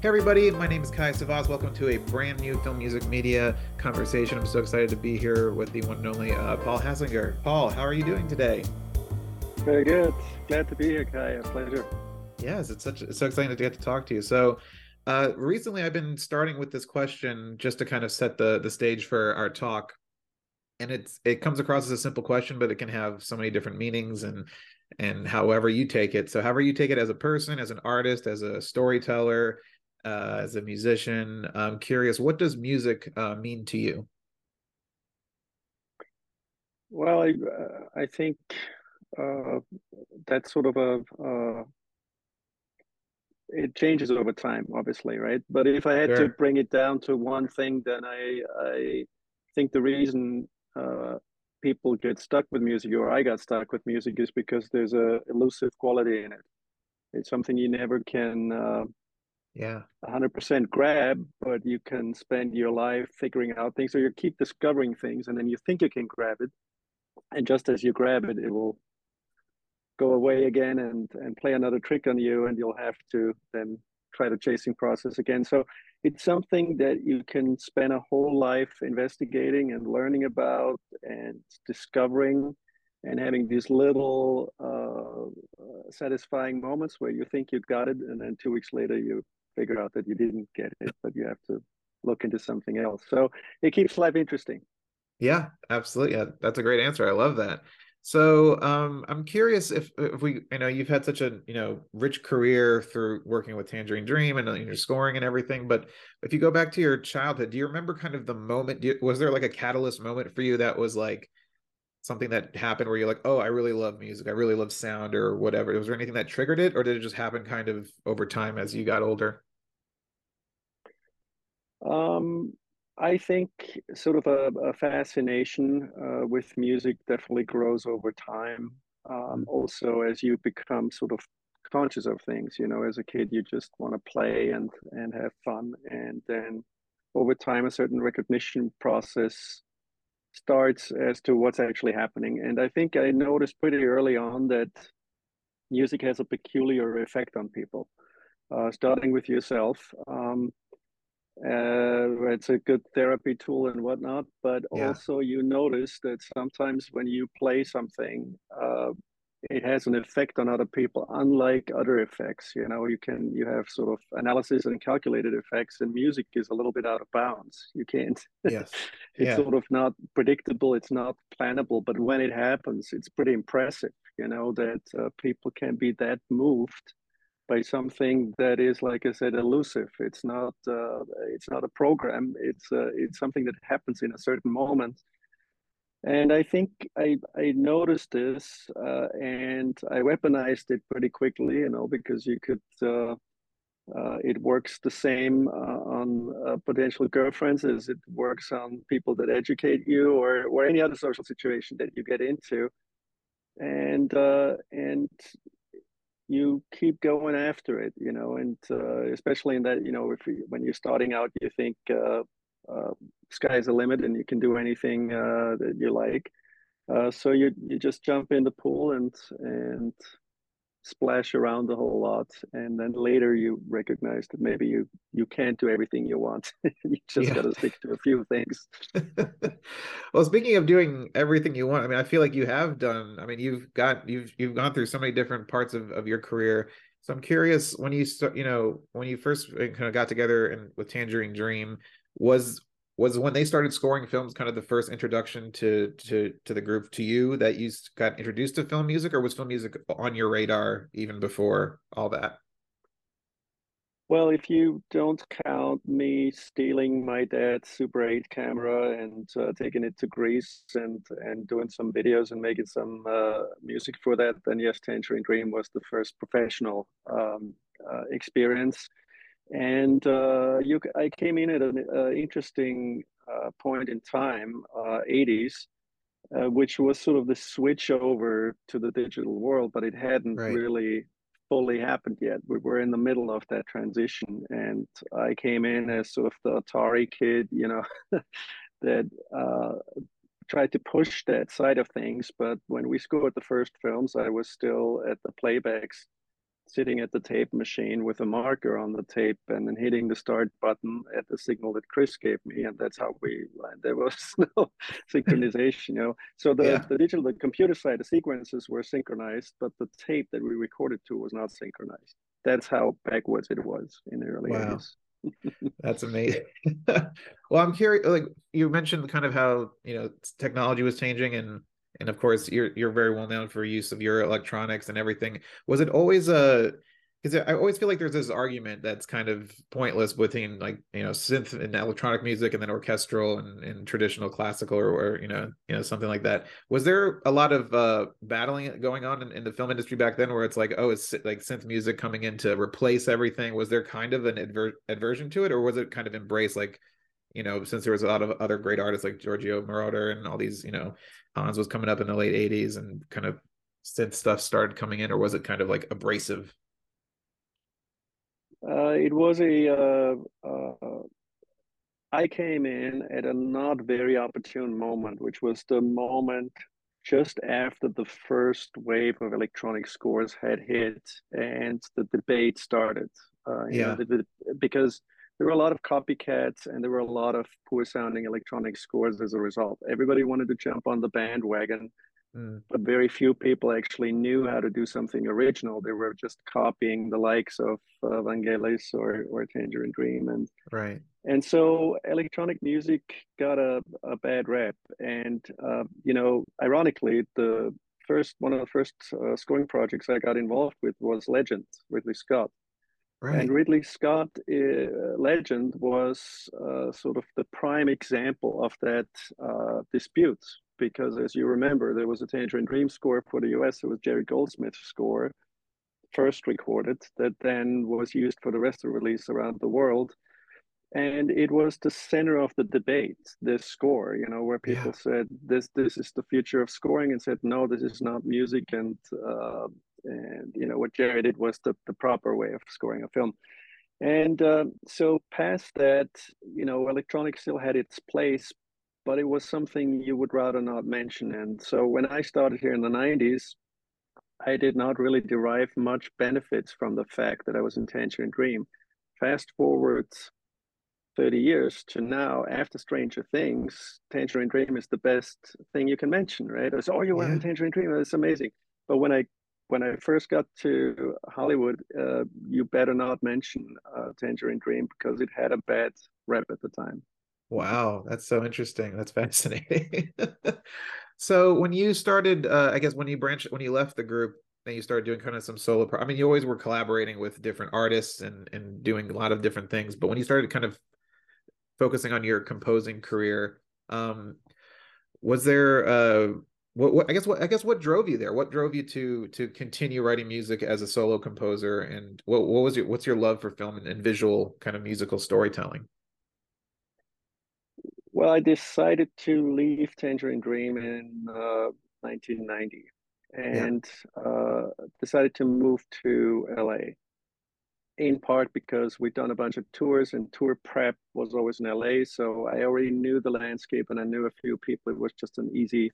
Hey everybody, my name is Kaya Savas. Welcome to a brand new film music media conversation. I'm so excited to be here with the one and only uh, Paul Haslinger. Paul, how are you doing today? Very good. Glad to be here, Kaya. A pleasure. Yes, it's such it's so exciting to get to talk to you. So, uh, recently I've been starting with this question just to kind of set the the stage for our talk, and it's it comes across as a simple question, but it can have so many different meanings and and however you take it. So, however you take it as a person, as an artist, as a storyteller, uh, as a musician. I'm curious, what does music uh, mean to you? Well, I, uh, I think uh, that's sort of a uh, it changes over time, obviously, right? But if I had sure. to bring it down to one thing, then I I think the reason uh, people get stuck with music, or I got stuck with music, is because there's a elusive quality in it. It's something you never can uh, yeah. 100% grab but you can spend your life figuring out things or you keep discovering things and then you think you can grab it and just as you grab it it will go away again and and play another trick on you and you'll have to then try the chasing process again. So it's something that you can spend a whole life investigating and learning about and discovering and having these little uh, satisfying moments where you think you got it and then two weeks later you figure out that you didn't get it, but you have to look into something else. So it keeps life interesting. Yeah, absolutely. Yeah, that's a great answer. I love that. So um, I'm curious if if we, you know, you've had such a you know rich career through working with Tangerine Dream and, and your scoring and everything. But if you go back to your childhood, do you remember kind of the moment? You, was there like a catalyst moment for you that was like something that happened where you're like, oh, I really love music, I really love sound or whatever? Was there anything that triggered it, or did it just happen kind of over time as you got older? Um, I think sort of a, a fascination uh, with music definitely grows over time. Um, mm. also, as you become sort of conscious of things, you know, as a kid, you just want to play and and have fun, and then over time, a certain recognition process starts as to what's actually happening. And I think I noticed pretty early on that music has a peculiar effect on people, uh, starting with yourself. Um, uh, it's a good therapy tool and whatnot but yeah. also you notice that sometimes when you play something uh, it has an effect on other people unlike other effects you know you can you have sort of analysis and calculated effects and music is a little bit out of bounds you can't yes it's yeah. sort of not predictable it's not plannable but when it happens it's pretty impressive you know that uh, people can be that moved by something that is, like I said, elusive. It's not uh, it's not a program. It's uh, it's something that happens in a certain moment. And I think I I noticed this uh, and I weaponized it pretty quickly, you know, because you could. Uh, uh, it works the same uh, on potential girlfriends as it works on people that educate you or or any other social situation that you get into and uh, and you keep going after it, you know, and uh, especially in that, you know, if you, when you're starting out, you think uh, uh, sky's the limit and you can do anything uh, that you like. Uh, so you you just jump in the pool and and splash around a whole lot and then later you recognize that maybe you you can't do everything you want. You just yeah. got to stick to a few things. Well speaking of doing everything you want i mean i feel like you have done i mean you've got you've you've gone through so many different parts of, of your career. So i'm curious when you start you know when you first uh, kind of got together and with tangerine dream was was when they started scoring films kind of the first introduction to to to the group to you that you got introduced to film music or was film music on your radar even before all that? Well if you don't count me stealing my dad's super 8 camera and uh, taking it to greece and and doing some videos and making some uh, music for that then yes tangerine dream was the first professional um, uh, experience and uh, you, I came in at an uh, interesting uh, point in time, 80s, uh, uh, which was sort of the switch over to the digital world, but it hadn't right. really fully happened yet. We were in the middle of that transition, and I came in as sort of the Atari kid, you know, that uh, tried to push that side of things. But when we scored the first films, I was still at the playbacks sitting at the tape machine with a marker on the tape and then hitting the start button at the signal that Chris gave me, and that's how we. Uh, there was no synchronization, you know. So the yeah. the digital, the computer side, the sequences were synchronized, but the tape that we recorded to was not synchronized. That's how backwards it was in the early wow. 80s. That's amazing. well, I'm curious. Like you mentioned, kind of how you know technology was changing, and and of course you're you're very well known for use of your electronics and everything. Was it always a because I always feel like there's this argument that's kind of pointless between like you know synth and electronic music and then orchestral and, and traditional classical or, or, you know you know something like that. Was there a lot of uh, battling going on in, in, the film industry back then where it's like oh it's like synth music coming in to replace everything? Was there kind of an adver- aversion to it or was it kind of embraced like you know since there was a lot of other great artists like Giorgio Moroder and all these you know Hans was coming up in the late '80s and kind of synth stuff started coming in or was it kind of like abrasive? Uh, it was a. Uh, uh, I came in at a not very opportune moment, which was the moment just after the first wave of electronic scores had hit and the debate started. Uh, yeah. Know, the, the, because there were a lot of copycats and there were a lot of poor sounding electronic scores as a result. Everybody wanted to jump on the bandwagon Mm. But very few people actually knew how to do something original. They were just copying the likes of uh, Vangelis or, or Tangerine Dream. And, right. and so electronic music got a, a bad rep. And, uh, you know, ironically, the first one of the first uh, scoring projects I got involved with was Legend, Ridley Scott. Right. And Ridley Scott, uh, Legend, was uh, sort of the prime example of that uh, dispute because as you remember, there was a Tangerine Dream score for the US. It was Jerry Goldsmith's score, first recorded, that then was used for the rest of the release around the world. And it was the center of the debate, this score, you know, where people yeah. said this this is the future of scoring and said, no, this is not music. And uh, and you know what Jerry did was the, the proper way of scoring a film. And uh, so past that, you know, electronic still had its place, but it was something you would rather not mention. And so when I started here in the 90s, I did not really derive much benefits from the fact that I was in Tangerine Dream. Fast forward 30 years to now, after Stranger Things, Tangerine Dream is the best thing you can mention, right? I said, oh, you were yeah. in Tangerine Dream, that's amazing. But when I when I first got to Hollywood, uh, you better not mention uh, Tangerine Dream because it had a bad rep at the time. Wow, that's so interesting. That's fascinating. so when you started, uh, I guess when you branched, when you left the group, then you started doing kind of some solo. Pro- I mean, you always were collaborating with different artists and and doing a lot of different things. But when you started kind of focusing on your composing career, um, was there uh, what, what I guess what I guess what drove you there? What drove you to to continue writing music as a solo composer? And what what was your what's your love for film and, and visual kind of musical storytelling? Well, I decided to leave Tangerine Dream in uh, 1990 and yeah. uh, decided to move to LA. In part because we'd done a bunch of tours and tour prep was always in LA. So I already knew the landscape and I knew a few people. It was just an easy,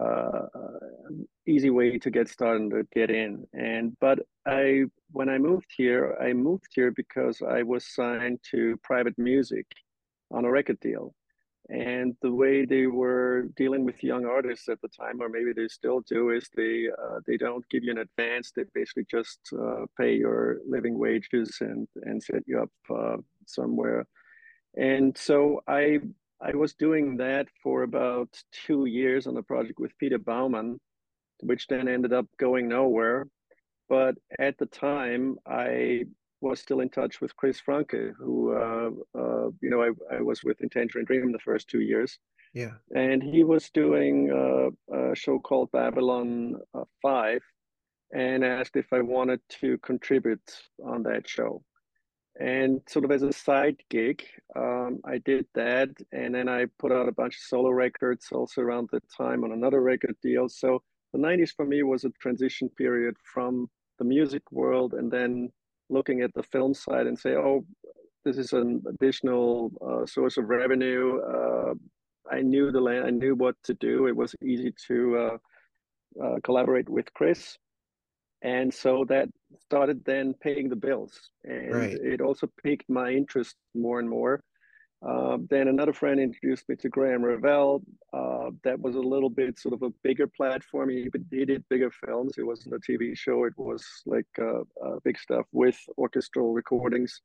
uh, easy way to get started and to get in. And but I, when I moved here, I moved here because I was signed to private music on a record deal. And the way they were dealing with young artists at the time or maybe they still do is they uh, they don't give you an advance. They basically just uh, pay your living wages and and set you up uh, somewhere. And so i i was doing that for about two years on a project with peter baumann which then ended up going nowhere but at the time i was still in touch with Chris Franke, who uh, uh, you know I, I was with in Tangerine Dream the first two years. Yeah, and he was doing uh, a show called Babylon uh, Five, and asked if I wanted to contribute on that show. And sort of as a side gig, um, I did that, and then I put out a bunch of solo records also around the time on another record deal. So the '90s for me was a transition period from the music world and then looking at the film side and say, oh, this is an additional uh, source of revenue. Uh, I knew the land, I knew what to do. It was easy to uh, uh, collaborate with Chris, and so that started then paying the bills, and right. it also piqued my interest more and more. Uh, then another friend introduced me to graham Revell. Uh, that was a little bit sort of a bigger platform. He, he did bigger films. It wasn't a TV show. It was like uh, uh, big stuff with orchestral recordings.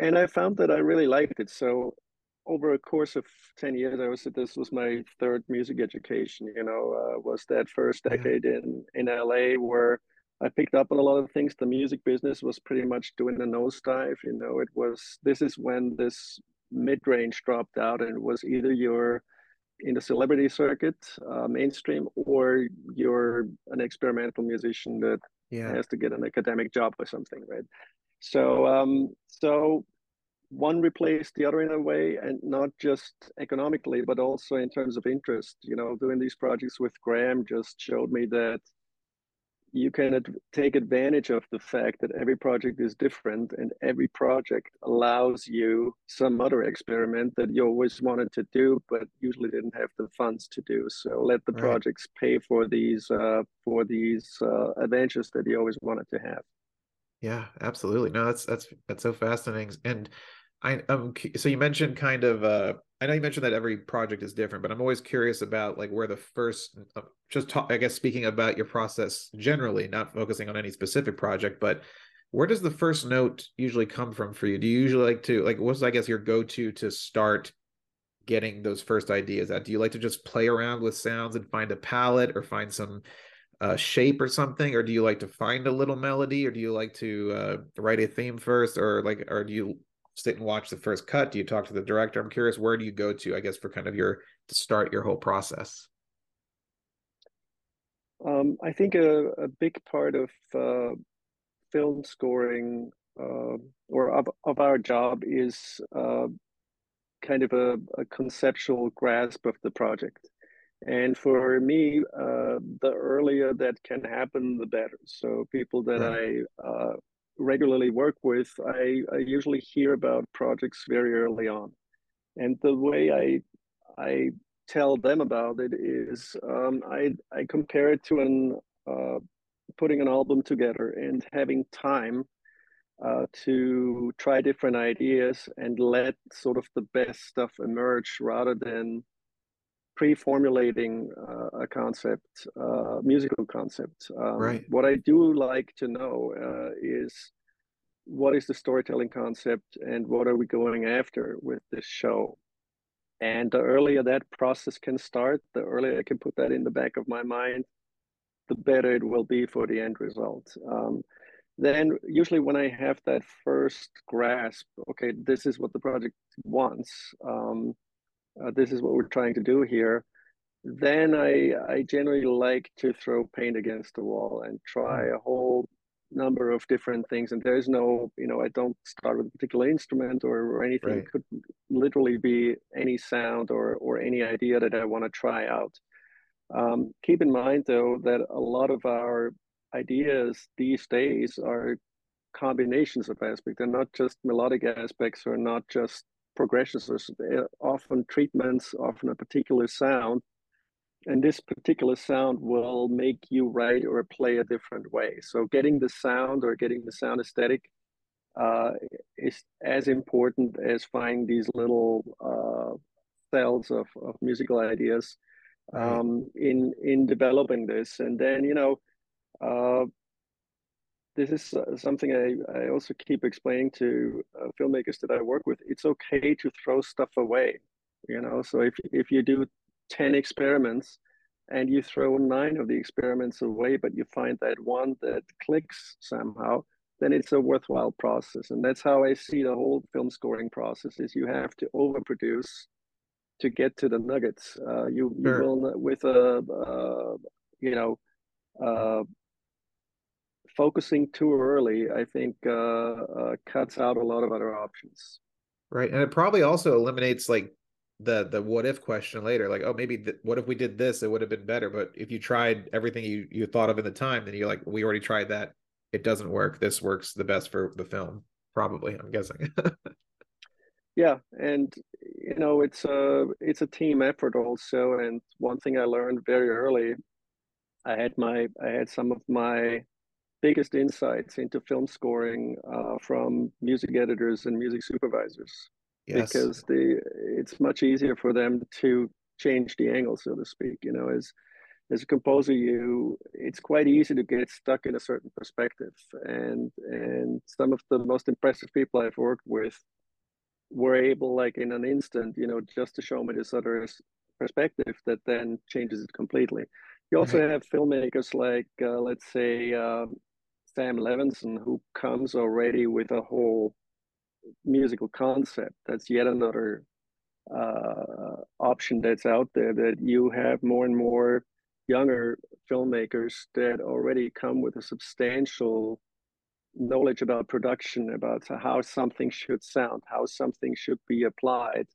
And I found that I really liked it. So over a course of 10 years, I was this was my third music education, you know, uh, was that first decade in, in LA where I picked up on a lot of things. The music business was pretty much doing a nosedive. You know, it was this is when this mid range dropped out, and it was either you're in the celebrity circuit, uh, mainstream, or you're an experimental musician that yeah. has to get an academic job or something, right? So, um, so one replaced the other in a way, and not just economically, but also in terms of interest. You know, doing these projects with Graham just showed me that you can ad- take advantage of the fact that every project is different and every project allows you some other experiment that you always wanted to do but usually didn't have the funds to do. So let the right. projects pay for these uh, for these uh, adventures that you always wanted to have. Yeah absolutely. No that's that's that's so fascinating. And I um so you mentioned kind of uh I know you mentioned that every project is different, but I'm always curious about like where the first uh, just talk I guess speaking about your process generally, not focusing on any specific project, but where does the first note usually come from for you? Do you usually like to like what's I guess your go-to to start getting those first ideas out? Do you like to just play around with sounds and find a palette or find some uh, shape or something, or do you like to find a little melody, or do you like to uh, write a theme first, or like, or do you sit and watch the first cut? Do you talk to the director? I'm curious, where do you go to, I guess, for kind of your to start your whole process? Um, I think a, a big part of uh, film scoring uh, or of, of our job is uh, kind of a, a, conceptual grasp of the project. And for me, uh, the earlier that can happen, the better. So people that right. I uh, regularly work with, I, I usually hear about projects very early on. And the way I I tell them about it is um, I I compare it to an uh, putting an album together and having time uh, to try different ideas and let sort of the best stuff emerge rather than pre-formulating uh, a concept, uh, musical concept. Um, right. What I do like to know uh, is what is the storytelling concept and what are we going after with this show. And the earlier that process can start, the earlier I can put that in the back of my mind, the better it will be for the end result. Um, then usually when I have that first grasp, okay, this is what the project wants. Um, uh, this is what we're trying to do here then I, I generally like to throw paint against the wall and try hmm. a whole number of different things. And there's no, you know, I don't start with a particular instrument or, or anything. Right. It could literally be any sound or, or any idea that I want to try out. Um, keep in mind, though, that a lot of our ideas these days are combinations of aspects. They're not just melodic aspects or not just progressions or often treatments, often a particular sound. And this particular sound will make you write or play a different way. So getting the sound or getting the sound aesthetic uh, is as important as finding these little uh, cells of, of musical ideas um, in in developing this. And then you know, uh, this is uh, something I, I also keep explaining to uh, filmmakers that I work with. It's okay to throw stuff away, you know. So if if you do ten experiments and you throw nine of the experiments away, but you find that one that clicks somehow, then it's a worthwhile process. And that's how I see the whole film scoring process: is you have to overproduce to get to the nuggets. Uh, you, sure. you will with a uh, you know uh, focusing too early, I think, uh, uh, cuts out a lot of other options. Right, and it probably also eliminates like the the what if question later. Like, oh, maybe th- what if we did this? It would have been better. But if you tried everything you you thought of in the time, then you're like, we already tried that. It doesn't work. This works the best for the film. Probably, I'm guessing. yeah, and you know, it's a it's a team effort also. And one thing I learned very early, I had my I had some of my biggest insights into film scoring uh, from music editors and music supervisors yes. because the it's much easier for them to change the angle, so to speak. You know, as as a composer, you it's quite easy to get stuck in a certain perspective, and and some of the most impressive people I've worked with were able, like in an instant, you know, just to show me this other perspective that then changes it completely. You also have filmmakers like, uh, let's say, uh, Sam Levinson, who comes already with a whole musical concept. That's yet another uh, option that's out there that you have more and more younger filmmakers that already come with a substantial knowledge about production, about how something should sound, how something should be applied.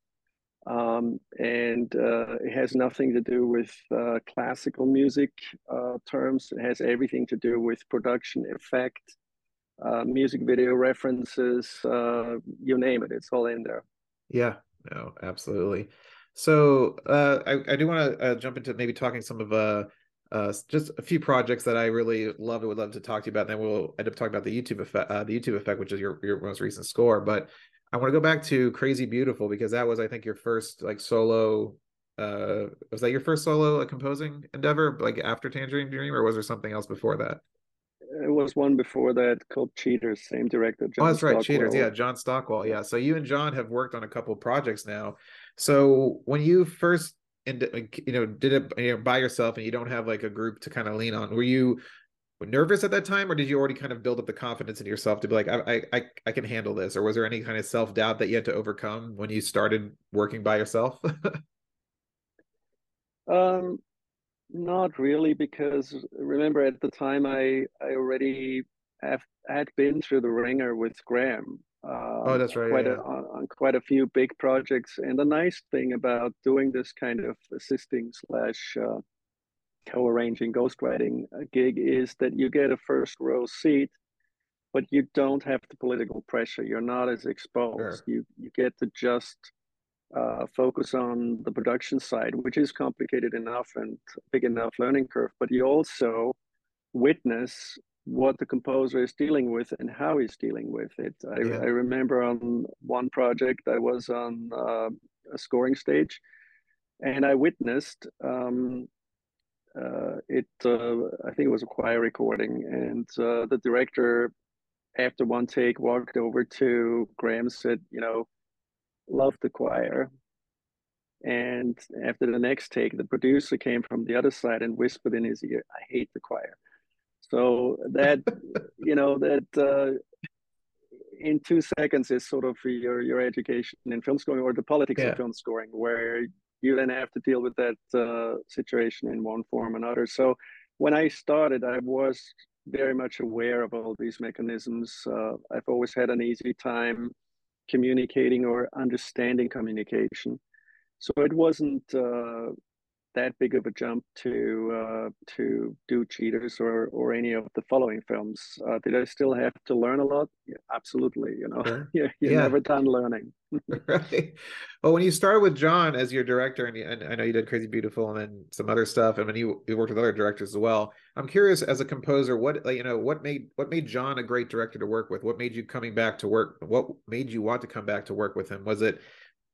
Um, and uh, it has nothing to do with uh, classical music uh, terms. It has everything to do with production effect, uh, music video references, uh, you name it, it's all in there. Yeah, no, absolutely. So uh, I, I do want to jump into maybe talking some of just a few projects that I really love and would love to talk to you about. And then we'll end up talking about the YouTube effect, the YouTube effect, which is your your most recent score. But I want to go back to Crazy Beautiful because that was, I think, your first like solo. Uh, was that your first solo like, composing endeavor, like after Tangerine Dream, or was there something else before that? It was one before that called Cheaters, same director. John oh, that's right, Cheaters. Yeah, John Stockwell. Yeah. So you and John have worked on a couple projects now. So when you first, you know, did it you know, by yourself and you don't have like a group to kind of lean on, were you nervous at that time, or did you already kind of build up the confidence in yourself to be like, I, I, I can handle this, or was there any kind of self doubt that you had to overcome when you started working by yourself? um, not really, because remember at the time I I already have had been through the ringer with Graham. Um, oh, that's right. Quite yeah, a, on, on, quite a few big projects, and the nice thing about doing this kind of assisting slash uh, co-arranging ghostwriting gig is that you get a first row seat, but you don't have the political pressure. You're not as exposed. Sure. You you get to just uh, focus on the production side, which is complicated enough and big enough learning curve, but you also witness what the composer is dealing with and how he's dealing with it. I, yeah. I remember on one project I was on uh, a scoring stage, and I witnessed um, uh, it. Uh, I think it was a choir recording, and uh, the director, after one take, walked over to Graham, said, "You know, love the choir." And after the next take, the producer came from the other side and whispered in his ear, "I hate the choir." So that you know that uh, in two seconds is sort of your your education in film scoring or the politics yeah. of film scoring, where you then have to deal with that uh, situation in one form or another. So when I started, I was very much aware of all these mechanisms. Uh, I've always had an easy time communicating or understanding communication. So it wasn't uh, that big of a jump to uh, to do Cheaters or or any of the following films. Uh, did I still have to learn a lot? Yeah, absolutely. You know, sure. you're, you're yeah. never done learning. right. Well, when you started with John as your director, and, you, and, I know you did Crazy Beautiful and then some other stuff, and then you, you worked with other directors as well. I'm curious, as a composer, what you know, what made what made John a great director to work with? What made you coming back to work? What made you want to come back to work with him? Was it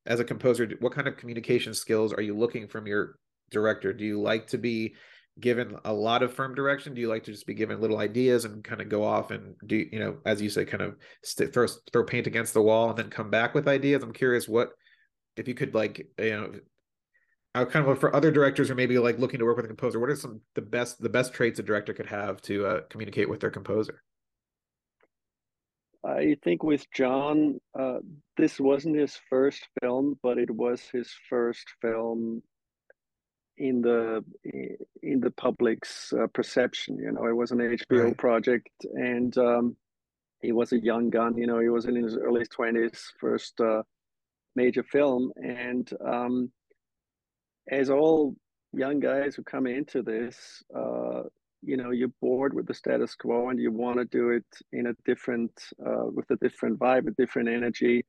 as a composer what kind of communication skills are you looking from your director? Do you like to be given a lot of firm direction? Do you like to just be given little ideas and kind of go off and do you know, as you say, kind of st- throw throw paint against the wall and then come back with ideas? I'm curious what if you could like you know I kind of for other directors who maybe like looking to work with a composer, what are some the best the best traits a director could have to uh, communicate with their composer? I think with John, uh, this wasn't his first film, but it was his first film in the in the public's uh, perception. You know, it was an HBO right. project, and um, he was a young gun. You know, he was in his early twenties, first uh, major film, and um, as all young guys who come into this, uh, you know, you're bored with the status quo, and you want to do it in a different, uh, with a different vibe, a different energy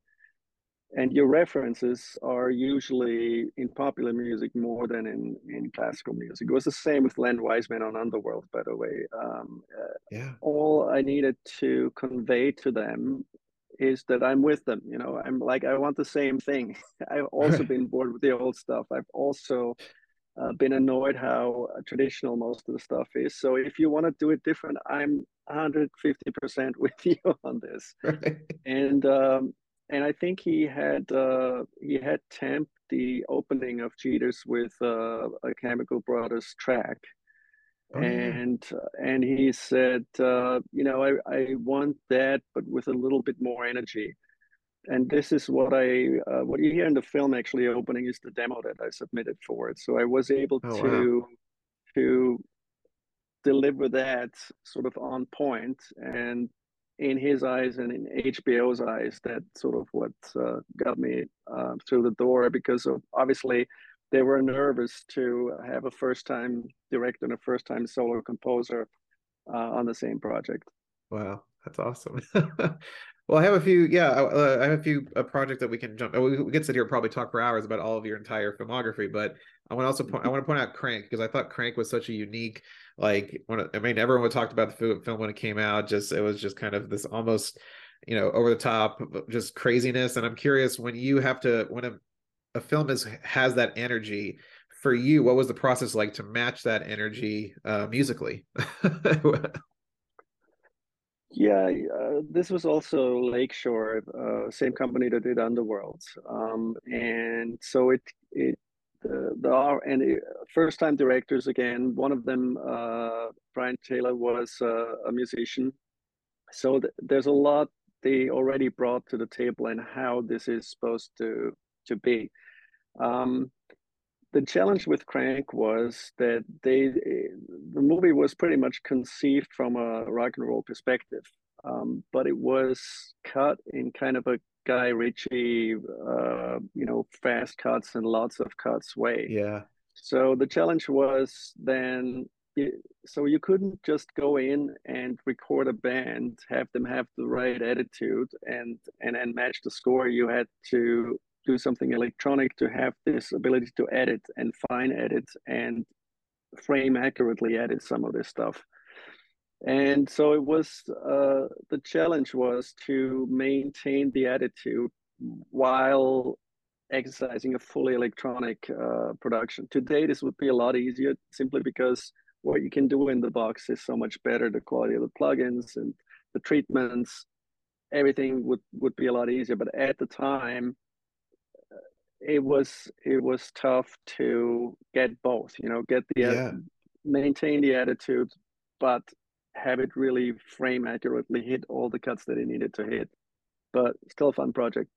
and your references are usually in popular music more than in, in classical music. It was the same with Len Wiseman on Underworld, by the way. Um, uh, yeah. All I needed to convey to them is that I'm with them. You know, I'm like, I want the same thing. I've also been bored with the old stuff. I've also uh, been annoyed how traditional most of the stuff is. So if you want to do it different, I'm 150% with you on this. Right. And um, and I think he had uh, he had temped the opening of Cheaters with uh, a Chemical Brothers track. Oh, and yeah. and he said, uh, you know, I, I want that, but with a little bit more energy and this is what I uh, what you hear in the film actually opening is the demo that I submitted for it. So I was able oh, to wow. to deliver that sort of on point and in his eyes and in HBO's eyes, that sort of what uh, got me uh, through the door because of, obviously they were nervous to have a first time director and a first time solo composer uh, on the same project. Wow, that's awesome. Well, I have a few. Yeah, uh, I have a few a project that we can jump. We, we could sit here and probably talk for hours about all of your entire filmography, but I want to also point. I want to point out Crank because I thought Crank was such a unique. Like when I mean, everyone talked about the film when it came out. Just it was just kind of this almost, you know, over the top, just craziness. And I'm curious when you have to when a a film is has that energy for you. What was the process like to match that energy uh, musically? Yeah, uh, this was also Lakeshore, uh, same company that did Underworld, um, and so it it the, the and it, first time directors again. One of them, uh, Brian Taylor, was uh, a musician, so th- there's a lot they already brought to the table and how this is supposed to to be. Um, the challenge with Crank was that they the movie was pretty much conceived from a rock and roll perspective, um, but it was cut in kind of a Guy Ritchie, uh, you know, fast cuts and lots of cuts way. Yeah. So the challenge was then so you couldn't just go in and record a band have them have the right attitude and and and match the score you had to do something electronic to have this ability to edit and fine edit and frame accurately edit some of this stuff and so it was uh, the challenge was to maintain the attitude while exercising a fully electronic uh, production. Today this would be a lot easier simply because what you can do in the box is so much better. The quality of the plugins and the treatments everything would would be a lot easier. But at the time it was it was tough to get both you know get the yeah. maintain the attitude but have it really frame accurately hit all the cuts that it needed to hit but still a fun project.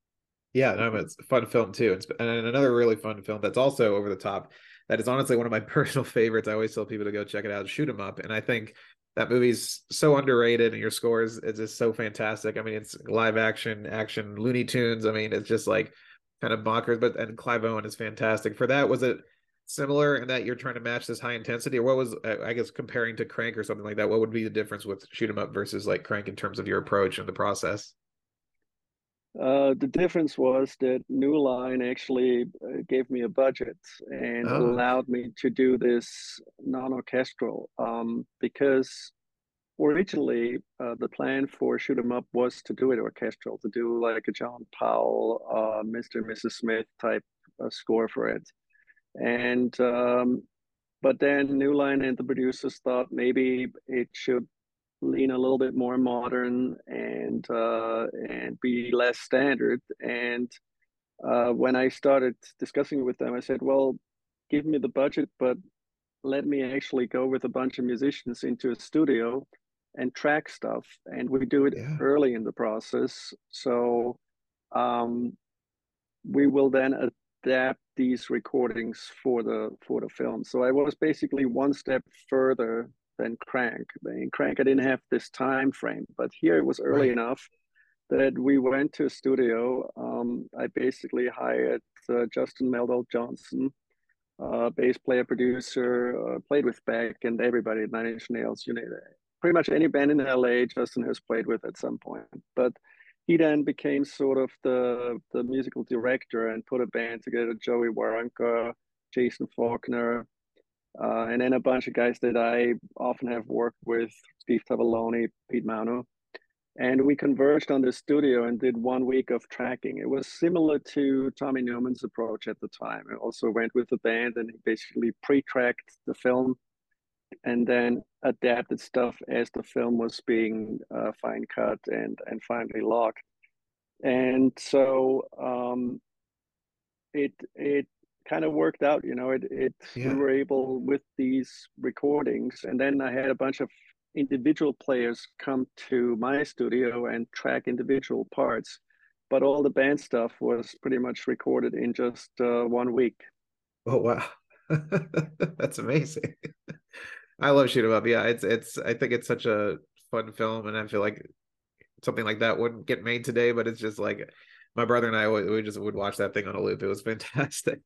Yeah no it's a fun film too. It's, and another really fun film that's also over the top that is honestly one of my personal favorites. I always tell people to go check it out shoot shoot 'em up and i think that movie's so underrated and your score is, is just so fantastic. I mean it's live action action looney tunes. I mean it's just like kind of bonkers, but and Clive Owen is fantastic. For that, was it similar in that you're trying to match this high intensity, or what was I guess comparing to Crank or something like that? What would be the difference with Shoot 'Em Up versus like Crank in terms of your approach and the process? Uh, the difference was that New Line actually uh, gave me a budget and oh. allowed me to do this non-orchestral um, because originally uh, the plan for shoot 'em up was to do it orchestral to do like a john powell uh, mr and mrs smith type uh, score for it and um, but then new line and the producers thought maybe it should lean a little bit more modern and uh, and be less standard. And uh, when i started discussing with them i said well give me the budget but let me actually go with a bunch of musicians into a studio and track stuff. And we do it yeah. early in the process. So um, we will then adapt these recordings for the for the film so i was basically one step further than crank in crank i didn't have this time frame but here it was early right. enough that we went to a studio um, i basically hired uh, justin meldal johnson uh, bass player producer uh, played with beck and everybody at nine inch nails you know pretty much any band in LA Justin has played with at some point. But he then became sort of the the musical director and put a band together joey waronker jason falkner uh, and then a bunch of guys that i often have worked with steve tavaglione pete mano and we converged on the studio and did one week of tracking. It was similar to tommy newman's approach at the time. I also went with the band and basically pre-tracked the film and then adapted stuff as the film was being uh, fine cut and and finally locked. And so um, it it kind of worked out, you know. It it yeah. we were able with these recordings, and then I had a bunch of individual players come to my studio and track individual parts, but all the band stuff was pretty much recorded in just uh, one week. Oh wow, that's amazing. I love shoot 'em up. Yeah, it's it's. I think it's such a fun film, and I feel like something like that wouldn't get made today. But it's just like my brother and I we just would watch that thing on a loop. It was fantastic.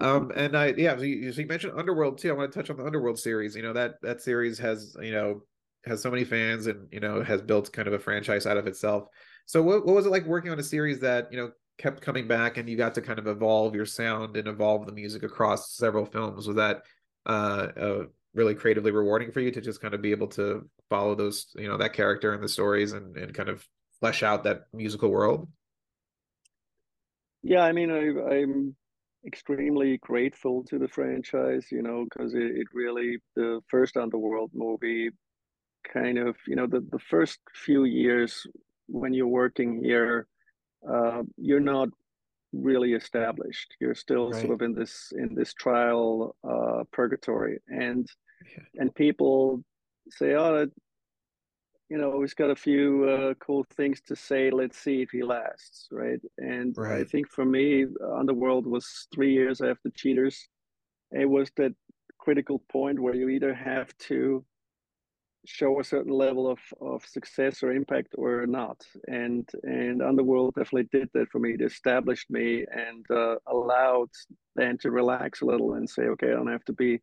um, and I yeah, so you, so you mentioned Underworld too. I want to touch on the Underworld series. You know that that series has you know has so many fans and you know has built kind of a franchise out of itself. So what what was it like working on a series that you know kept coming back and you got to kind of evolve your sound and evolve the music across several films? Was that uh, uh really creatively rewarding for you to just kind of be able to follow those you know that character and the stories and and kind of flesh out that musical world? Yeah i mean I, i'm extremely grateful to the franchise you know because it, it really the first underworld movie kind of you know the, the first few years when you're working here uh, you're not really established. You're still right. sort of in this in this trial uh, purgatory. And yeah. and people say, "Oh, you know, he's got a few uh, cool things to say. Let's see if he lasts." Right? And right. I think for me, Underworld was three years after Cheaters. It was that critical point where you either have to show a certain level of, of success or impact or not and and underworld definitely did that for me it established me and uh, allowed then to relax a little and say okay i don't have to be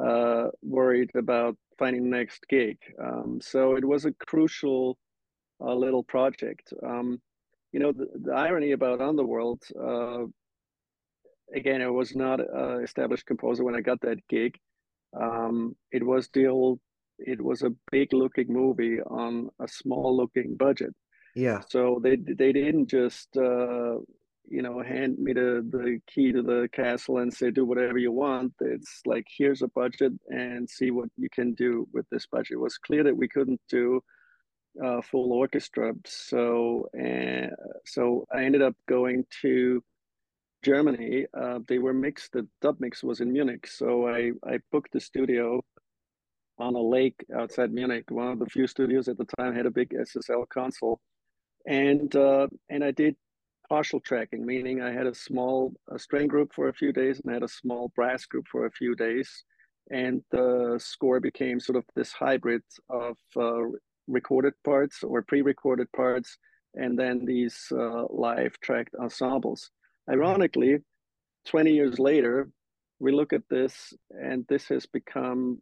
uh, worried about finding the next gig. Um, so it was a crucial uh, little project. Um, you know, the, the, irony about Underworld, uh, again, I was not an established composer when I got that gig. Um, it was the old, it was a big looking movie on a small looking budget. Yeah. So they they didn't just uh, you know hand me the the key to the castle and say do whatever you want. It's like here's a budget and see what you can do with this budget. It was clear that we couldn't do uh, full orchestra. So and so i ended up going to germany. Uh, they were mixed the dub mix was in munich. So i i booked the studio on a lake outside munich one of the few studios at the time had a big ssl console. And uh, and I did partial tracking, meaning I had a small a string group for a few days and I had a small brass group for a few days. And the score became sort of this hybrid of uh, recorded parts or pre recorded parts and then these uh, live tracked ensembles. Ironically, 20 years later, we look at this and this has become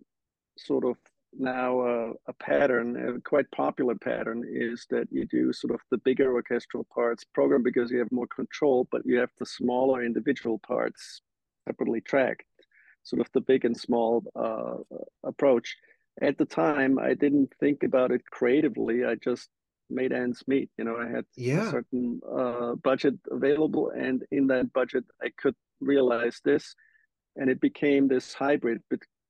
sort of now uh, a pattern, a quite popular pattern, is that you do sort of the bigger orchestral parts program because you have more control, but you have the smaller individual parts separately tracked, sort of the big and small uh, approach. At the time, I didn't think about it creatively. I just made ends meet. You know, I had yeah. a certain uh, budget available, and in that budget, I could realize this, and it became this hybrid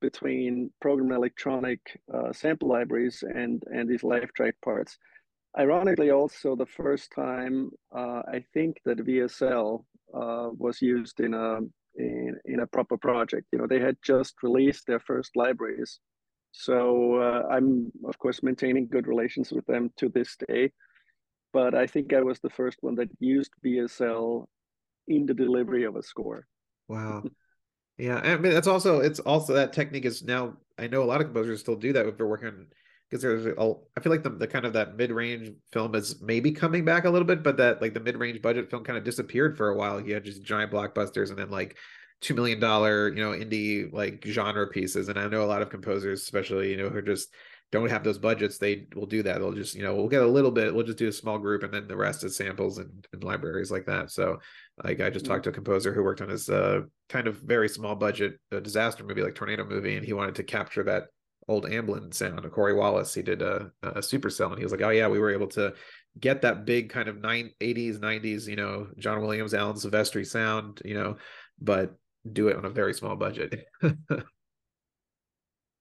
between program electronic uh, sample libraries and and these live track parts. Ironically, also the first time uh, I think that VSL uh, was used in a in, in a proper project. You know, they had just released their first libraries, so uh, I'm of course maintaining good relations with them to this day. But I think I was the first one that used VSL in the delivery of a score. Wow. Yeah, I mean that's also it's also that technique is now I know a lot of composers still do that if they're working because there's a, I feel like the, the kind of that mid range film is maybe coming back a little bit, but that like the mid range budget film kind of disappeared for a while. You had just giant blockbusters and then like two million dollar you know indie like genre pieces, and I know a lot of composers, especially you know who just don't have those budgets, they will do that. They'll just, you know, we'll get a little bit, we'll just do a small group and then the rest is samples and, and libraries like that. So like I just mm-hmm. talked to a composer who worked on his uh, kind of very small budget uh, disaster movie like Tornado movie and he wanted to capture that old Amblin sound of Corey Wallace. He did a, a supercell and he was like, oh yeah, we were able to get that big kind of nine, 80s, 90s, you know, John Williams, Alan Silvestri sound, you know, but do it on a very small budget.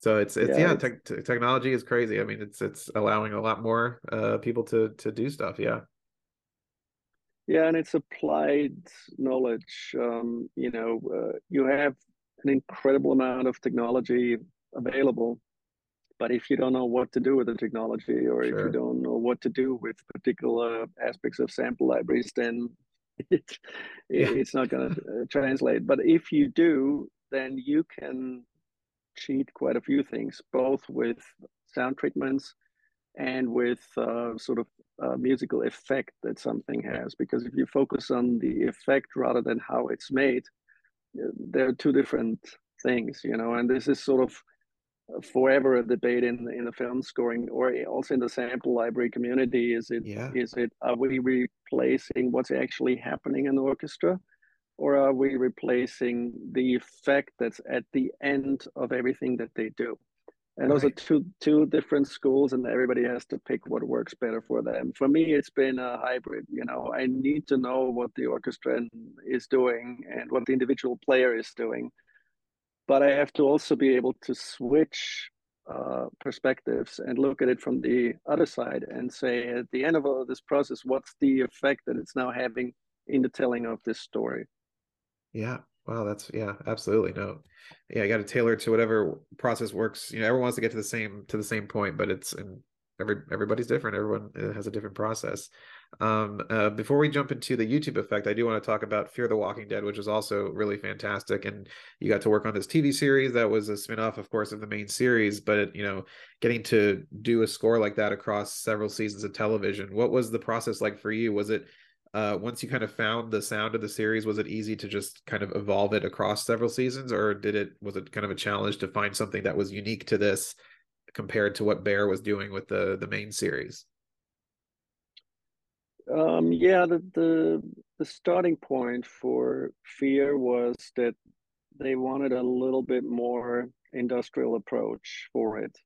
so it's it's yeah, yeah te- technology is crazy i mean it's it's allowing a lot more uh people to to do stuff yeah yeah and it's applied knowledge um you know uh, you have an incredible amount of technology available but if you don't know what to do with the technology or sure. if you don't know what to do with particular aspects of sample libraries then it, yeah. it's not going to uh, translate but if you do then you can cheat quite a few things, both with sound treatments and with uh, sort of uh, musical effect that something has. Because if you focus on the effect rather than how it's made, uh, there are two different things, you know. And this is sort of forever a debate in in the film scoring or also in the sample library community. Is it yeah. is it are we replacing what's actually happening in the orchestra? or are we replacing the effect that's at the end of everything that they do? And right. those are two two different schools, and everybody has to pick what works better for them. For me, it's been a hybrid. You know, I need to know what the orchestra is doing and what the individual player is doing, but I have to also be able to switch uh, perspectives and look at it from the other side and say, at the end of all of this process, what's the effect that it's now having in the telling of this story? Yeah. Wow, that's yeah, absolutely. No. Yeah, you got to tailor to whatever process works. You know, everyone wants to get to the same to the same point, but it's and every everybody's different. Everyone uh, has a different process. Um, uh, before we jump into the YouTube effect, I do want to talk about Fear the Walking Dead, which is also really fantastic. And you got to work on this TV series that was a spinoff, of course, of the main series. But you know, getting to do a score like that across several seasons of television, what was the process like for you? Was it uh, once you kind of found the sound of the series, was it easy to just kind of evolve it across several seasons, or did it was it kind of a challenge to find something that was unique to this compared to what Bear was doing with the the main series? Um, yeah, the, the the starting point for Fear was that they wanted a little bit more industrial approach for it.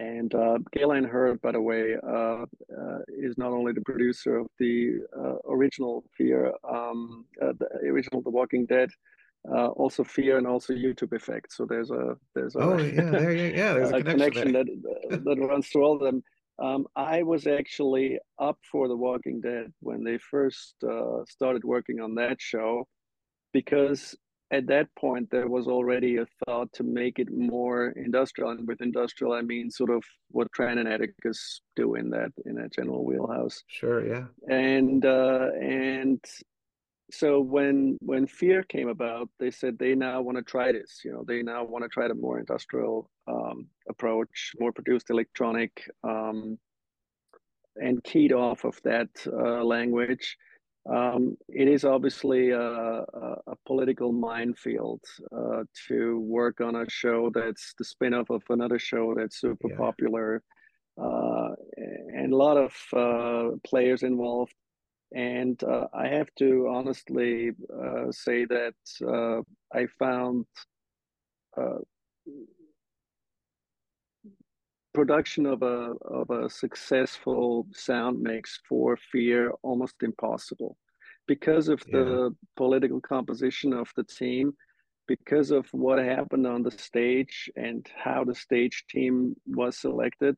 And uh, Gale Anne Hurd, by the way, uh, uh, is not only the producer of the uh, original Fear, um, uh, the original The Walking Dead, uh, also Fear and also YouTube Effect. So there's a there's a oh yeah there yeah there's a, a connection, connection that that runs through all of them. Um, I was actually up for The Walking Dead when they first started working on that show because at that point there was already a thought to make it more industrial and with industrial i mean sort of what trent and atticus do in that in that general wheelhouse. Sure yeah. And uh and so when when fear came about they said they now want to try this you know they now want to try the more industrial um, approach more produced electronic um, and keyed off of that uh, language um, it is obviously a, a, a political minefield uh, to work on a show that's the spin-off of another show that's super yeah. popular uh, and a lot of uh, players involved and uh, i have to honestly uh, say that uh, i found production of a of a successful sound mix for fear almost impossible because of yeah. the political composition of the team because of what happened on the stage and how the stage team was selected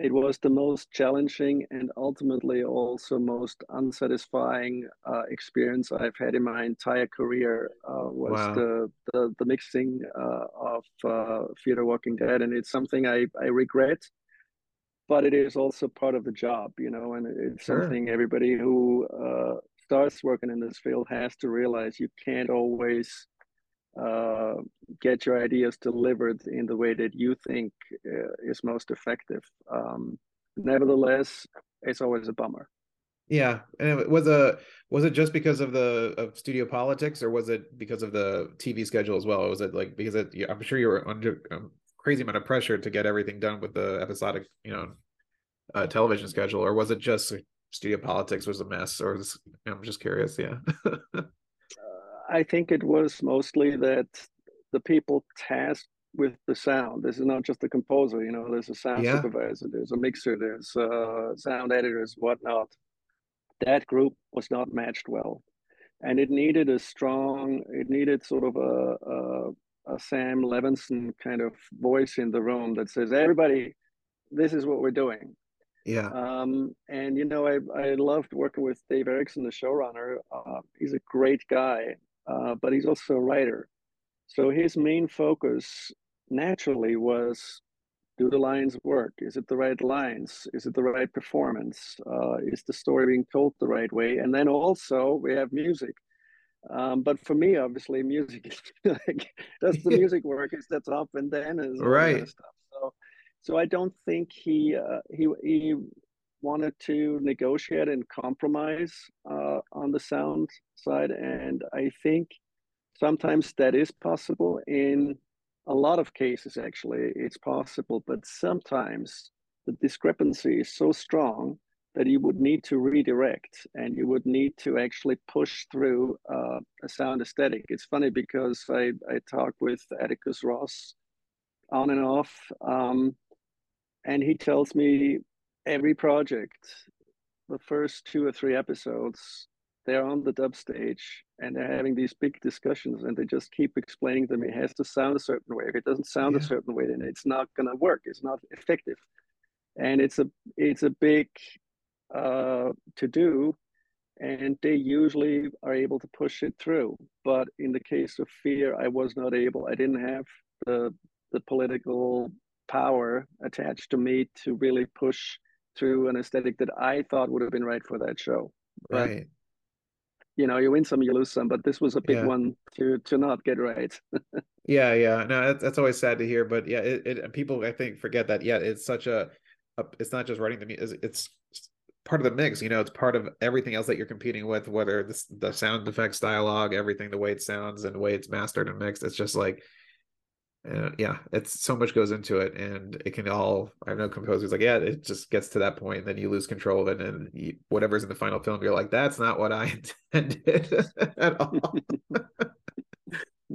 it was the most challenging and ultimately also most unsatisfying uh, experience I've had in my entire career. Uh, was wow. the, the, the mixing uh, of uh, Fear Walking Dead, and it's something I I regret, but it is also part of the job, you know, and it's sure. something everybody who uh, starts working in this field has to realize. You can't always uh, get your ideas delivered in the way that you think uh, is most effective. Um, nevertheless, it's always a bummer. Yeah, and it was a was it just because of the of studio politics, or was it because of the TV schedule as well? was it like because it, I'm sure you were under um, crazy amount of pressure to get everything done with the episodic, you know, uh, television schedule, or was it just studio politics was a mess? Or was, I'm just curious. Yeah. I think it was mostly that the people tasked with the sound. This is not just the composer, you know. There's a sound yeah. supervisor, there's a mixer, there's uh, sound editors, whatnot. That group was not matched well, and it needed a strong. It needed sort of a, a, a Sam Levinson kind of voice in the room that says, "Everybody, this is what we're doing." Yeah. Um, and you know, I I loved working with Dave Erickson, the showrunner. Uh, he's a great guy, uh, but he's also a writer. So his main focus naturally was do the lines work? Is it the right lines? Is it the right performance? Uh, is the story being told the right way? And then also we have music. Um, but for me, obviously, music is like does the music work? Is that up and then is right kind of stuff. So, so I don't think he uh, he he wanted to negotiate and compromise uh, on the sound side, and I think sometimes that is possible. In a lot of cases actually it's possible but sometimes the discrepancy is so strong that you would need to redirect and you would need to actually push through uh, a sound aesthetic. It's funny because i i talked with atticus ross on and off um, and he tells me every project the first two or three episodes they're on the dub stage and they're having these big discussions and they just keep explaining to me it has to sound a certain way. If it doesn't sound yeah. a certain way then it's not going to work. It's not effective. And it's a it's a big uh, to do and they usually are able to push it through. But in the case of fear i was not able i didn't have the the political power attached to me to really push through an aesthetic that i thought would have been right for that show. But right. you know you win some you lose some but this was a big yeah. one to to not get right. Yeah yeah. No that's, that's always sad to hear but yeah it, it people i think forget that yeah it's such a, a it's not just writing the music it's part of the mix you know it's part of everything else that you're competing with whether this the sound effects dialogue everything the way it sounds and the way it's mastered and mixed it's just like uh, yeah, it's so much goes into it, and it can all. I know composers like, yeah, it just gets to that point, and then you lose control of it, and you, whatever's in the final film, you're like, that's not what I intended at all.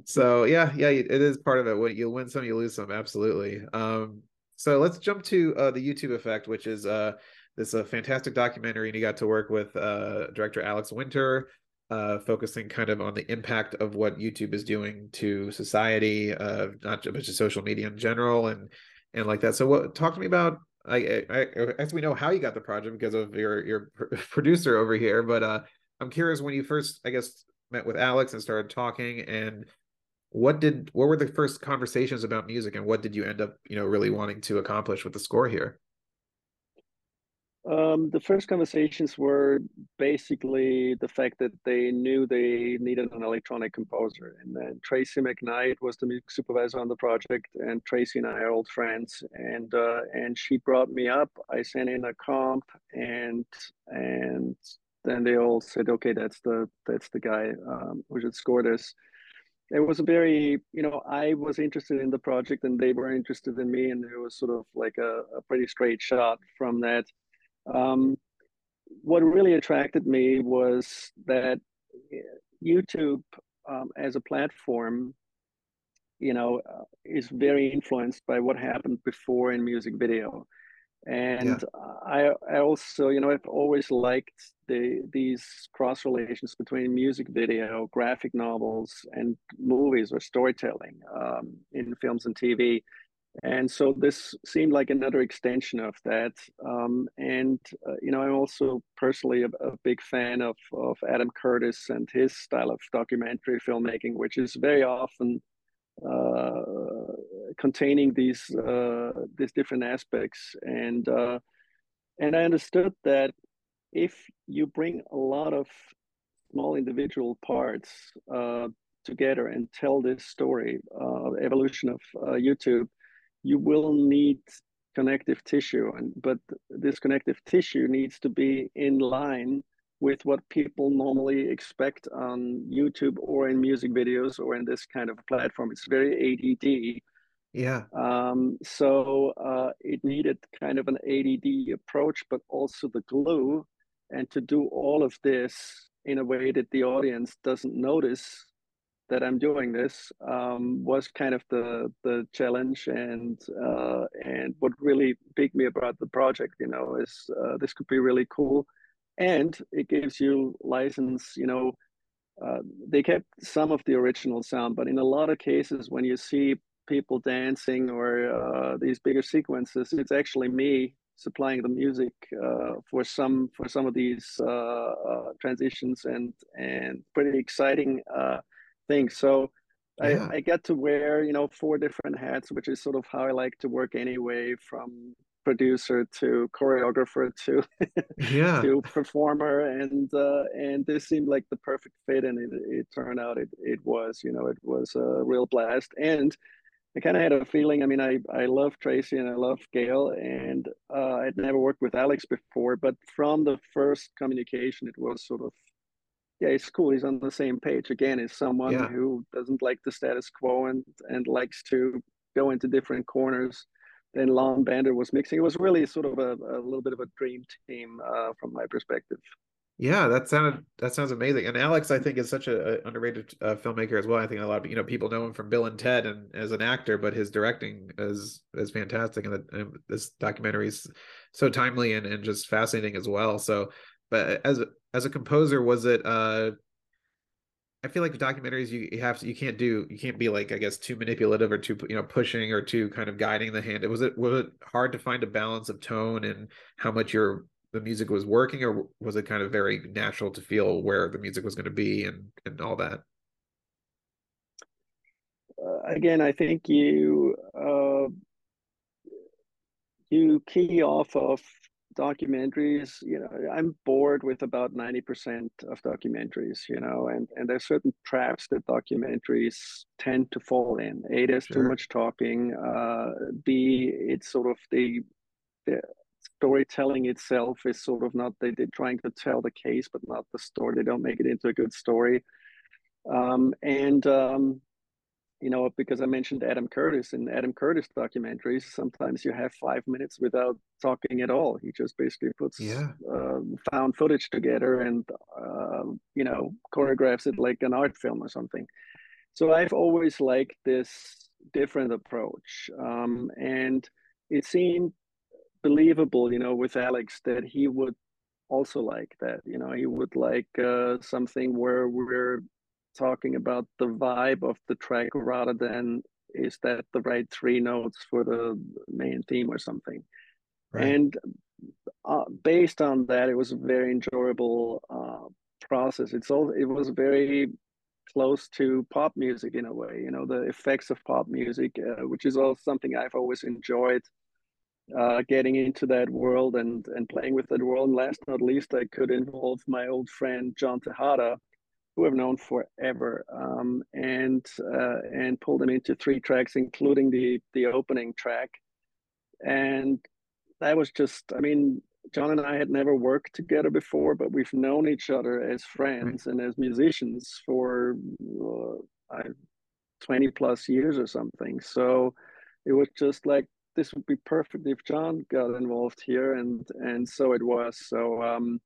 so yeah, yeah, it is part of it. When you win some, you lose some, absolutely. Um, so let's jump to uh, the YouTube effect, which is uh, this a uh, fantastic documentary, and you got to work with uh, director Alex Winter uh, focusing kind of on the impact of what YouTube is doing to society, uh, not just social media in general, and and like that. So, what talk to me about? I, I, as we know how you got the project because of your your producer over here, but uh, I'm curious when you first, I guess, met with Alex and started talking, and what did what were the first conversations about music, and what did you end up, you know, really wanting to accomplish with the score here? Um, the first conversations were basically the fact that they knew they needed an electronic composer, and then Tracy McKnight was the music supervisor on the project, and Tracy and I are old friends, and uh, and she brought me up. I sent in a comp, and and then they all said, okay, that's the that's the guy um, who should score this. It was a very, you know, I was interested in the project, and they were interested in me, and it was sort of like a, a pretty straight shot from that. Um, what really attracted me was that YouTube um, as a platform, you know, uh, is very influenced by what happened before in music video. And yeah. I, I also, you know, I've always liked the these cross relations between music video, graphic novels, and movies or storytelling um, in films and TV and so this seemed like another extension of that. Um, and uh, you know i'm also personally a, a, big fan of, of adam curtis and his style of documentary filmmaking which is very often uh, containing these uh, these different aspects. And uh, and i understood that if you bring a lot of small individual parts uh, together and tell this story uh, evolution of youtube you will need connective tissue and but this connective tissue needs to be in line with what people normally expect on YouTube or in music videos or in this kind of platform. It's very ADD. Yeah. Um, so uh, it needed kind of an ADD approach, but also the glue. And to do all of this in a way that the audience doesn't notice that I'm doing this um, was kind of the the challenge and uh, and what really piqued me about the project, you know, is uh, this could be really cool, and it gives you license, you know. Uh, they kept some of the original sound, but in a lot of cases, when you see people dancing or uh, these bigger sequences, it's actually me supplying the music uh, for some for some of these uh, transitions and and pretty exciting things. So yeah. I, I get to wear you know four different hats, which is sort of how I like to work anyway, from producer to choreographer to yeah to performer and uh, and this seemed like the perfect fit and it, it turned out it, it was you know it was a real blast and I kind of had a feeling. I mean, I I love Tracy and I love Gale, and uh, I'd never worked with Alex before. But from the first communication, it was sort of, yeah, it's cool. He's on the same page again. Is someone yeah. who doesn't like the status quo and and likes to go into different corners. Then Lon Bender was mixing. It was really sort of a, a little bit of a dream team uh, from my perspective. Yeah, that sounded that sounds amazing. And Alex, I think, is such a, a underrated uh, filmmaker as well. I think a lot of you know people know him from Bill and Ted and as an actor, but his directing is is fantastic, and, the, and this documentary is so timely and, and just fascinating as well. So, but as as a composer, was it? uh I feel like documentaries you, you have to, you can't do you can't be like I guess too manipulative or too you know pushing or too kind of guiding the hand. It was it was it hard to find a balance of tone and how much you're the music was working or was it kind of very natural to feel where the music was going to be and and all that uh, again i think you uh, you key off of documentaries you know i'm bored with about 90% of documentaries you know and and there's certain traps that documentaries tend to fall in. A there's sure. too much talking uh b it's sort of the the storytelling itself is sort of not they, they're trying to tell the case but not the story. They don't make it into a good story. Um, and um, you know because i mentioned adam curtis in adam curtis documentaries sometimes you have five minutes without talking at all he just basically puts yeah. uh, found footage together and uh, you know choreographs it like an art film or something so i've always liked this different approach um, and it seemed believable, you know, with Alex that he would also like that. You know, he would like uh, something where we're talking about the vibe of the track rather than is that the right three notes for the main theme or something. Right. And uh, based on that, it was a very enjoyable uh, process. It's all it was very close to pop music in a way. You know, the effects of pop music, uh, which is also something I've always enjoyed uh, getting into that world and and playing with that world. And last but not least, I could involve my old friend John Tejada, who I've known forever, um, and uh, and pulled them into three tracks, including the the opening track. And that was just, I mean, John and I had never worked together before, but we've known each other as friends and as musicians for uh, 20 plus years or something. So it was just like this would be perfect if John got involved here, and and so it was. So um,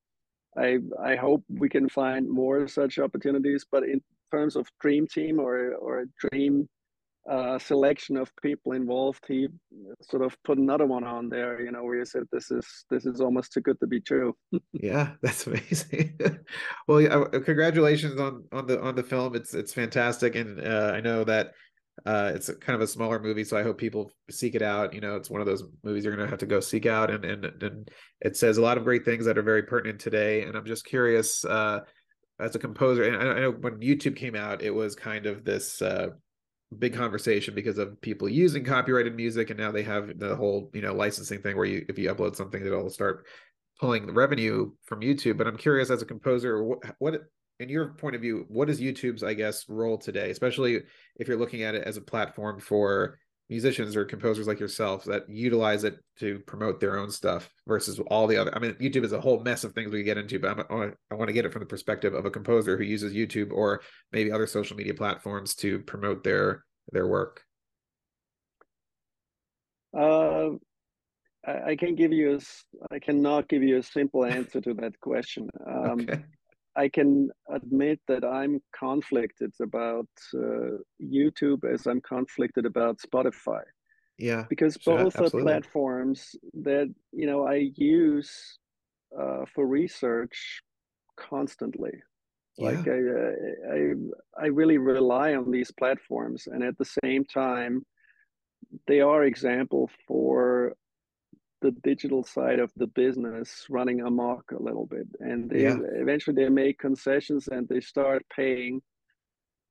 I I hope we can find more such opportunities. But in terms of dream team or or a dream uh, selection of people involved, he sort of put another one on there. You know, where he said this is this is almost too good to be true. yeah, that's amazing. well, yeah, uh, congratulations on on the on the film. It's it's fantastic, and uh, I know that uh, it's kind of a smaller movie, so I hope people seek it out. You know, it's one of those movies you're gonna have to go seek out, and and and it says a lot of great things that are very pertinent today. And I'm just curious, uh, as a composer, and I know when YouTube came out, it was kind of this uh, big conversation because of people using copyrighted music, and now they have the whole you know licensing thing where you if you upload something, it'll start pulling the revenue from YouTube. But I'm curious, as a composer, what, what in your point of view, what is YouTube's, I guess, role today, especially if you're looking at it as a platform for musicians or composers like yourself that utilize it to promote their own stuff versus all the other. I mean, YouTube is a whole mess of things we get into, but I'm, I want to get it from the perspective of a composer who uses YouTube or maybe other social media platforms to promote their their work. Uh, I, I can give you a, I cannot give you a simple answer to that question. Um, okay. I can admit that I'm conflicted about uh, YouTube as I'm conflicted about Spotify. Yeah. Because both are platforms that, you know, I use uh, for research constantly. Yeah. Like I, I, I really rely on these platforms, and at the same time, they are example for the digital side of the business running amok a little bit and they yeah. eventually they make concessions and they start paying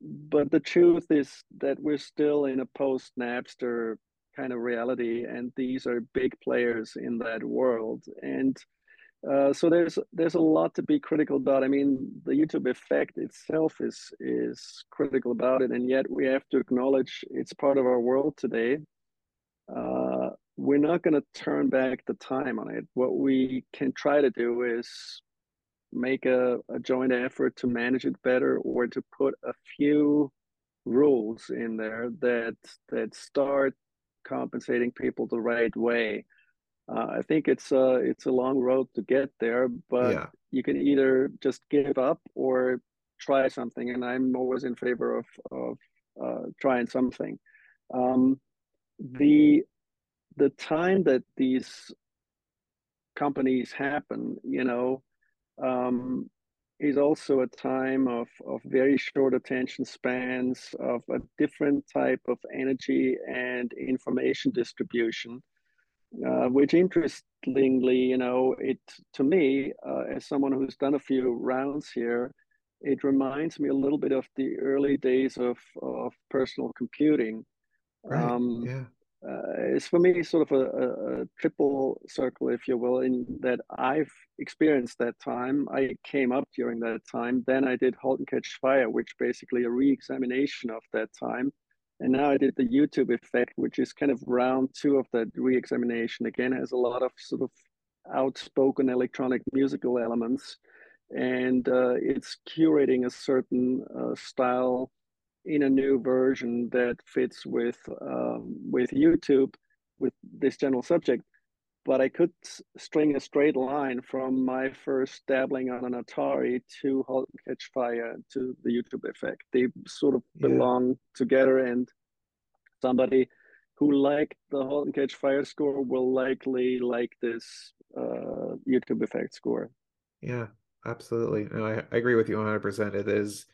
but the truth is that we're still in a post napster kind of reality and these are big players in that world and uh, so there's there's a lot to be critical about. I mean, the YouTube effect itself is is critical about it, and yet we have to acknowledge it's part of our world today. Uh, we're not going to turn back the time on it. What we can try to do is make a, a joint effort to manage it better or to put a few rules in there that that start compensating people the right way. Uh, I think it's a it's a long road to get there, but yeah. you can either just give up or try something. And I'm always in favor of of uh, trying something. Um, the the time that these companies happen, you know, um, is also a time of, of very short attention spans, of a different type of energy and information distribution, uh, which interestingly, you know, it to me, uh, as someone who's done a few rounds here, it reminds me a little bit of the early days of, of personal computing. Right. Um, yeah uh, it's for me sort of a, a, triple circle, if you will, in that I've experienced that time. I came up during that time. Then I did *Halt and Catch Fire*, which basically a re-examination of that time. And now I did the YouTube effect, which is kind of round two of that re-examination. Again, has a lot of sort of outspoken electronic musical elements, and uh, it's curating a certain uh, style in a new version that fits with um, with YouTube with this general subject. But I could string a straight line from my first dabbling on an Atari to Halt and Catch Fire to the YouTube effect. They sort of yeah. belong together, and somebody who liked the Halt and Catch Fire score will likely like this uh, YouTube effect score. Yeah, absolutely. No, I, I agree with you 100%. It is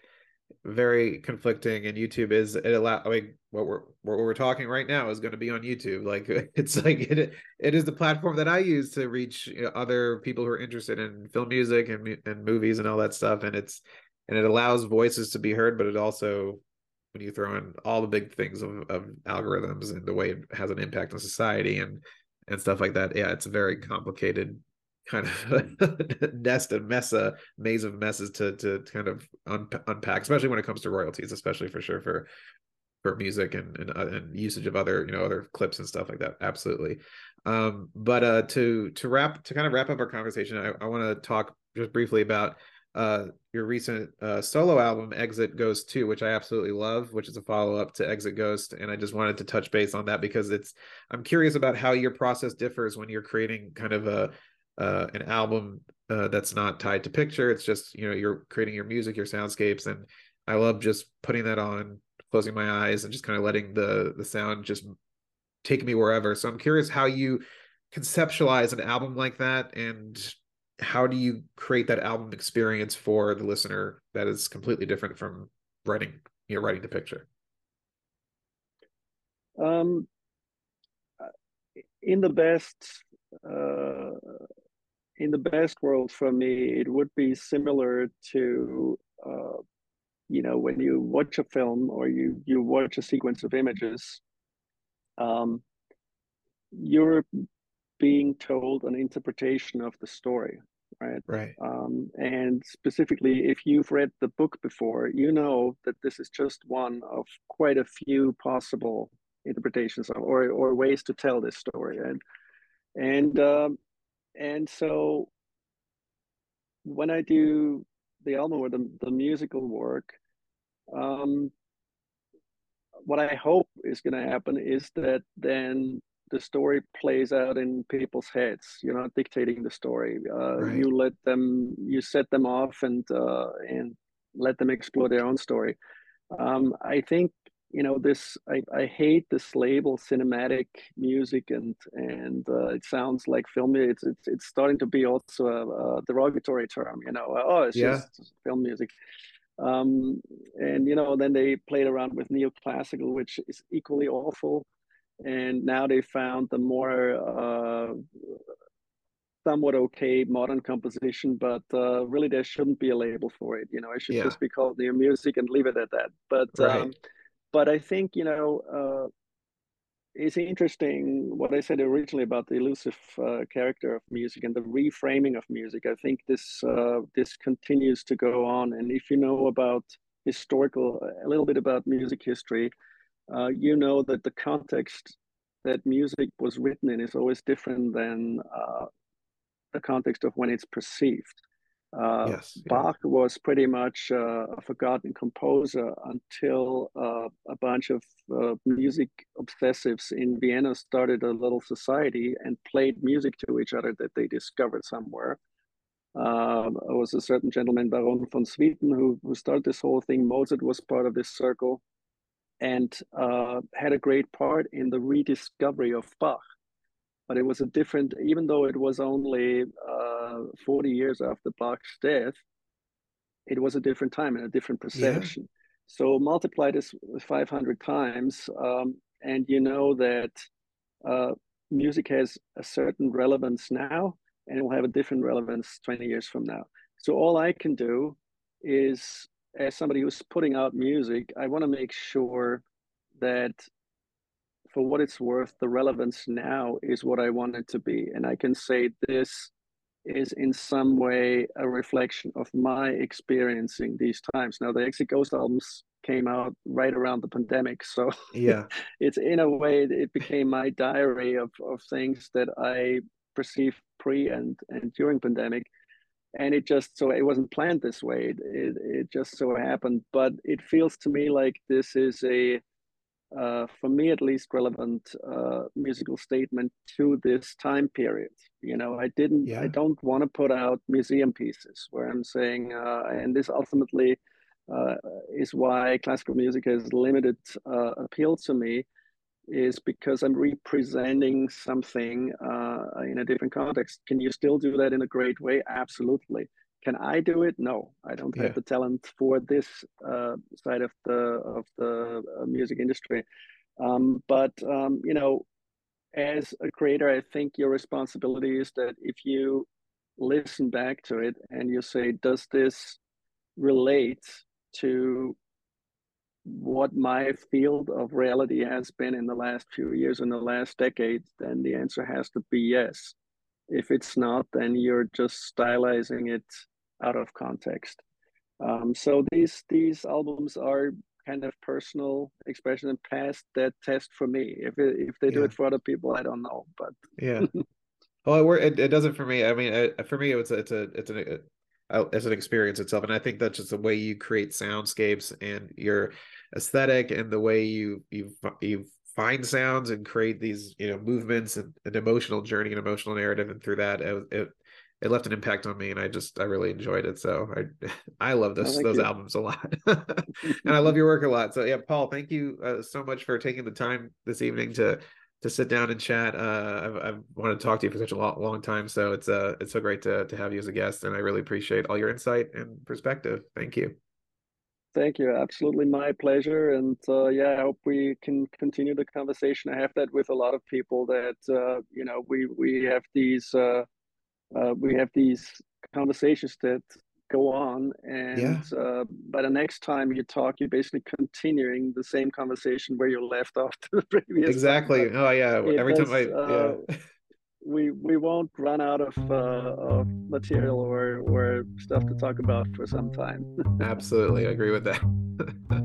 very conflicting and youtube is it allow I mean, what we're what we're talking right now is going to be on youtube. Like it's like it, it is the platform that i use to reach other people who are interested in film music and, and movies and all that stuff and it's and it allows voices to be heard but it also when you throw in all the big things of, of algorithms and the way it has an impact on society and and stuff like that yeah it's a very complicated kind of nest and mess a maze of messes to to kind of un- unpack especially when it comes to royalties especially for sure for for music and and, uh, and usage of other you know other clips and stuff like that. Absolutely. Um but uh to to wrap to kind of wrap up our conversation i, I want to talk just briefly about uh your recent uh solo album exit ghost 2 which i absolutely love which is a follow-up to exit ghost. And i just wanted to touch base on that because it's i'm curious about how your process differs when you're creating kind of a uh, an album uh, that's not tied to picture. It's just you know you're creating your music, your soundscapes, and I love just putting that on, closing my eyes, and just kind of letting the the sound just take me wherever. So I'm curious how you conceptualize an album like that, and how do you create that album experience for the listener that is completely different from writing you know writing the picture. Um, in the best uh, in the best world for me, it would be similar to, uh, you know, when you watch a film or you you watch a sequence of images, um, you're being told an interpretation of the story, right? Right. Um, and specifically, if you've read the book before, you know that this is just one of quite a few possible interpretations or or ways to tell this story, and and um, and so when I do the album or the, the musical work, um, what I hope is going to happen is that then the story plays out in people's heads. You're not dictating the story. Uh, Right. You let them, you set them off and uh, and let them explore their own story. Um, I think you know this. I, I hate this label, cinematic music, and and uh, it sounds like film. It's it's it's starting to be also a, a derogatory term. You know, oh, it's Yeah. just film music. Um, and you know, then they played around with neoclassical, which is equally awful. And now they found the more uh, somewhat okay modern composition, but uh, really there shouldn't be a label for it. You know, it should Yeah. just be called new music and leave it at that. But Right. um, but I think you know uh, it's interesting what I said originally about the elusive uh, character of music and the reframing of music. I think this uh, this continues to go on, and if you know about historical a little bit about music history, uh, you know that the context that music was written in is always different than uh, the context of when it's perceived. Uh, Yes. Yeah. Bach was pretty much uh, a forgotten composer until uh, a bunch of uh, music obsessives in Vienna started a little society and played music to each other that they discovered somewhere. Um, there was a certain gentleman, Baron von Swieten, who, who started this whole thing. Mozart was part of this circle and uh, had a great part in the rediscovery of Bach but it was a different even though it was only uh, 40 years after bach's death it was a different time and a different perception so multiply this 500 times um, and you know that uh, music has a certain relevance now and it will have a different relevance 20 years from now. So all i can do is as somebody who's putting out music i want to make sure that for what it's worth, the relevance now is what I want it to be. And I can say this is in some way a reflection of my experiencing these times. Now, the Exit Ghost albums came out right around the pandemic. So Yeah. it's in a way, it became my diary of, of things that I perceived pre and, and during pandemic. And it just so it wasn't planned this way. It, it, it just so happened. But it feels to me like this is a uh, for me at least, relevant uh, musical statement to this time period. You know, I didn't, Yeah. I don't want to put out museum pieces where I'm saying, uh, and this ultimately uh, is why classical music has limited uh, appeal to me, is because I'm representing something uh, in a different context. Can you still do that in a great way? Absolutely. Can I do it? No, I don't Yeah. have the talent for this uh, side of the of the uh, music industry. Um, but um, you know, as a creator, I think your responsibility is that if you listen back to it and you say, does this relate to what my field of reality has been in the last few years, in the last decade, then the answer has to be yes. If it's not, then you're just stylizing it out of context. Um, so these these albums are kind of personal expression and pass that test for me. If it, if they do it for other people, I don't know. But Yeah. Well, it, it, it doesn't for me. I mean, it, for me, it's a, it's a, it's an, uh, it's an experience itself, and I think that's just the way you create soundscapes and your aesthetic and the way you you you find sounds and create these you know movements and an emotional journey and emotional narrative, and through that, it, it it left an impact on me, and I just I really enjoyed it. So I I love those those albums a lot, and I love your work a lot. So yeah, Paul, thank you uh, so much for taking the time this evening to to sit down and chat. Uh, I've, I've wanted to talk to you for such a long, long time, so it's uh it's so great to to have you as a guest, and I really appreciate all your insight and perspective. Thank you. Thank you. Absolutely my pleasure. And uh, yeah, I hope we can continue the conversation. I have that with a lot of people that, uh, you know, we, we have these, uh, uh, we have these conversations that go on. And uh, by the next time you talk, you're basically continuing the same conversation where you left off to the previous. Exactly. But Oh yeah. it Every time I uh, we we won't run out of uh, of material or or stuff to talk about for some time. Absolutely, I agree with that.